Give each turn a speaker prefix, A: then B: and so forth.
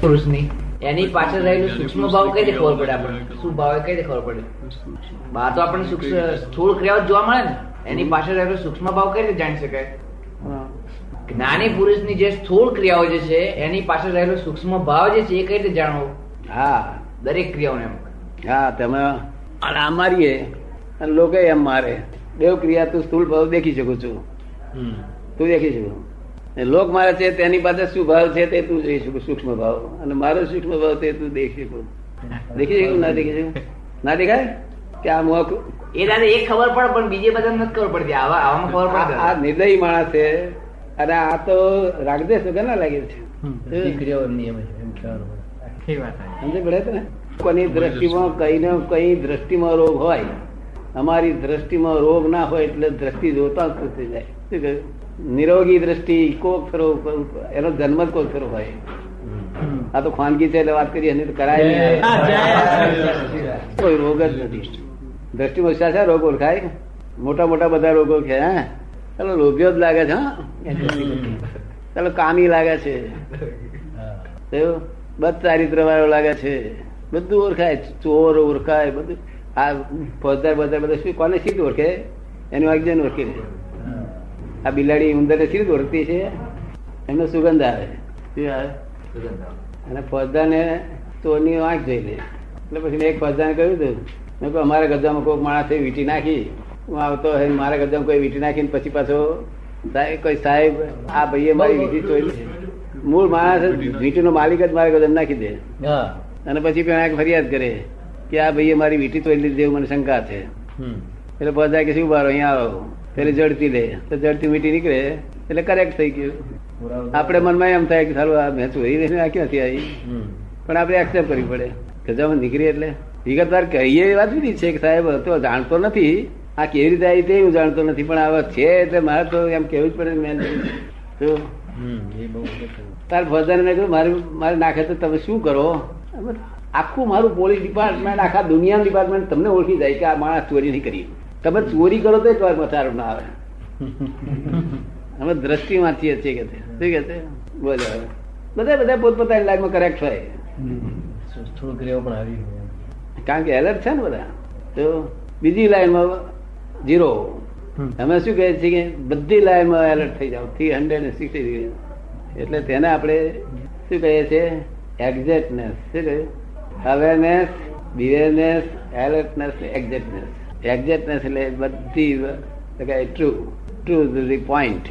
A: પુરુષની. એની પાછળ રહેલું સૂક્ષ્મ ભાવ કઈ રીતે ખબર પડે આપણને? શું ભાવ કઈ રીતે ખબર પડે? બહાર તો આપણને સ્થૂળ ક્રિયાઓ જોવા મળે ને. એની પાછળ રહેલો સૂક્ષ્મ ભાવ કઈ રીતે જાણી શકાય? જ્ઞાની પુરુષની જે સ્થૂળ ક્રિયાઓ જે છે એની પાછળ રહેલો સૂક્ષ્મ ભાવ જે છે એ કઈ રીતે જાણવો?
B: હા.
A: દરેક ક્રિયાઓને એમ.
B: હા તમે આ મારીએ અને લોકો એમ મારે દેવ ક્રિયા તું સ્થૂળ ભાવ દેખી શકું છું. તું દેખી શકું. લોક મારે છે તેની પાસે શું ભાવ છે તે તું જોઈ શકું સૂક્ષ્મ ભાવ અને મારો સૂક્ષ્મ ભાવ તે તું દેખી શકું. દેખી શકું ના દેખી શકું? ના દેખાય? કે આ મોક
A: એ દાદા એ ખબર પડે પણ બીજે બધા નથી ખબર પડતી. આવા આવામાં ખબર પડે.
B: આ નિર્દય માણસ છે. અને આ તો રાગદેશ વગર ના લાગે છે. સમજ પડે ને? કોની દ્રષ્ટિમાં કઈ ને કઈ દ્રષ્ટિમાં રોગ હોય અમારી દ્રષ્ટિમાં રોગ ના હોય એટલે દ્રષ્ટિ જોતા જ થઈ જાય. શું કહ્યું? નિરોગી દ્રષ્ટિ કોક ખરો એનો જન્મ જ કોક ખરો હોય. આ તો ખાનગી છે એટલે વાત કરીએ એની તો કરાય નહીં. કોઈ રોગ જ નથી. દ્રષ્ટિમાં શા શા રોગ ઓળખાય? મોટા મોટા બધા રોગો છે હે? ચાલો લોભ્યો જ લાગે છે હા? ચાલો કામી લાગે છે. બધ બદ ચારિત્ર વાળો લાગે છે. બધું ઓળખાય. ચોર ઓળખાય બધું. આ ફોજદાર બધા બધા શું? કોને સીધું ઓળખે? એનું વાગ્યને ઓળખી લે આ બિલાડી ઉંદર ને સીધું ઓળખતી છે? એમનો સુગંધ આવે. અને ફોજદાર ને ચોરની આંખ જોઈ લે. એટલે પછી મેં એક ફોજદાર કહ્યું હતું. મેં કહ્યું અમારા ગજામાં કોઈક માણસે વીંટી નાખી. હું આવતો હોય મારા ગજામાં કોઈ વીંટી નાખીને પછી પાછો સાહેબ કોઈ સાહેબ આ ભાઈએ મારી વીટી ચોરી મૂળ માણસ વીંટીનો માલિક જ મારા ગજામાં નાખી દે. અને પછી પણ ફરિયાદ કરે. કે આ ભાઈએ મારી વીટી તોડી લીધી એવું મને શંકા છે. એટલે બધા કે શું બારો અહીંયા આવો. પેલી જડતી લે તો જડતી વીંટી નીકળે એટલે કરેક્ટ થઈ ગયું. આપણે મનમાં એમ થાય કે સારું આ મેં ચોરી લઈને આ ક્યાંથી આવી? પણ આપણે એક્સેપ્ટ કરવી પડે. ગજામાં નીકળી એટલે. વિગતવાર કહીએ એ વાત બીજી છે કે સાહેબ તો જાણતો નથી. આ કેવી રીતે આવી તે હું જાણતો નથી પણ હવે છે એટલે મારે તો એમ કેવું જ પડે મેં તો તાર ભજન મેં કહ્યું મારે મારે નાખે તો તમે શું કરો? આખું મારું પોલીસ ડિપાર્ટમેન્ટ આખા દુનિયાનું ડિપાર્ટમેન્ટ તમને ઓળખી જાય કે આ માણસ ચોરી નહીં કરી. તમે ચોરી કરો તો જ વાર મથારો ના આવે. અમે દ્રષ્ટિ વાંચીએ છીએ કે શું કે છે બોલો. બધા બધા પોતપોતાની લાઈફમાં કરેક્ટ હોય. કારણ કે એલર્ટ છે ને બધા. તો બીજી લાઈનમાં ઝીરો અમે શું કહીએ છીએ કે બધી લાઈનમાં એલર્ટ થઈ જાવ થ્રી હંડ્રેડ ને સિક્સટી એટલે તેને આપણે શું કહીએ છીએ? એક્ઝેક્ટનેસ શું કહ્યું? Awareness bewareness alertness exactness exactness એટલે બધી ટ્રુ ટ્રુ ધી પોઈન્ટ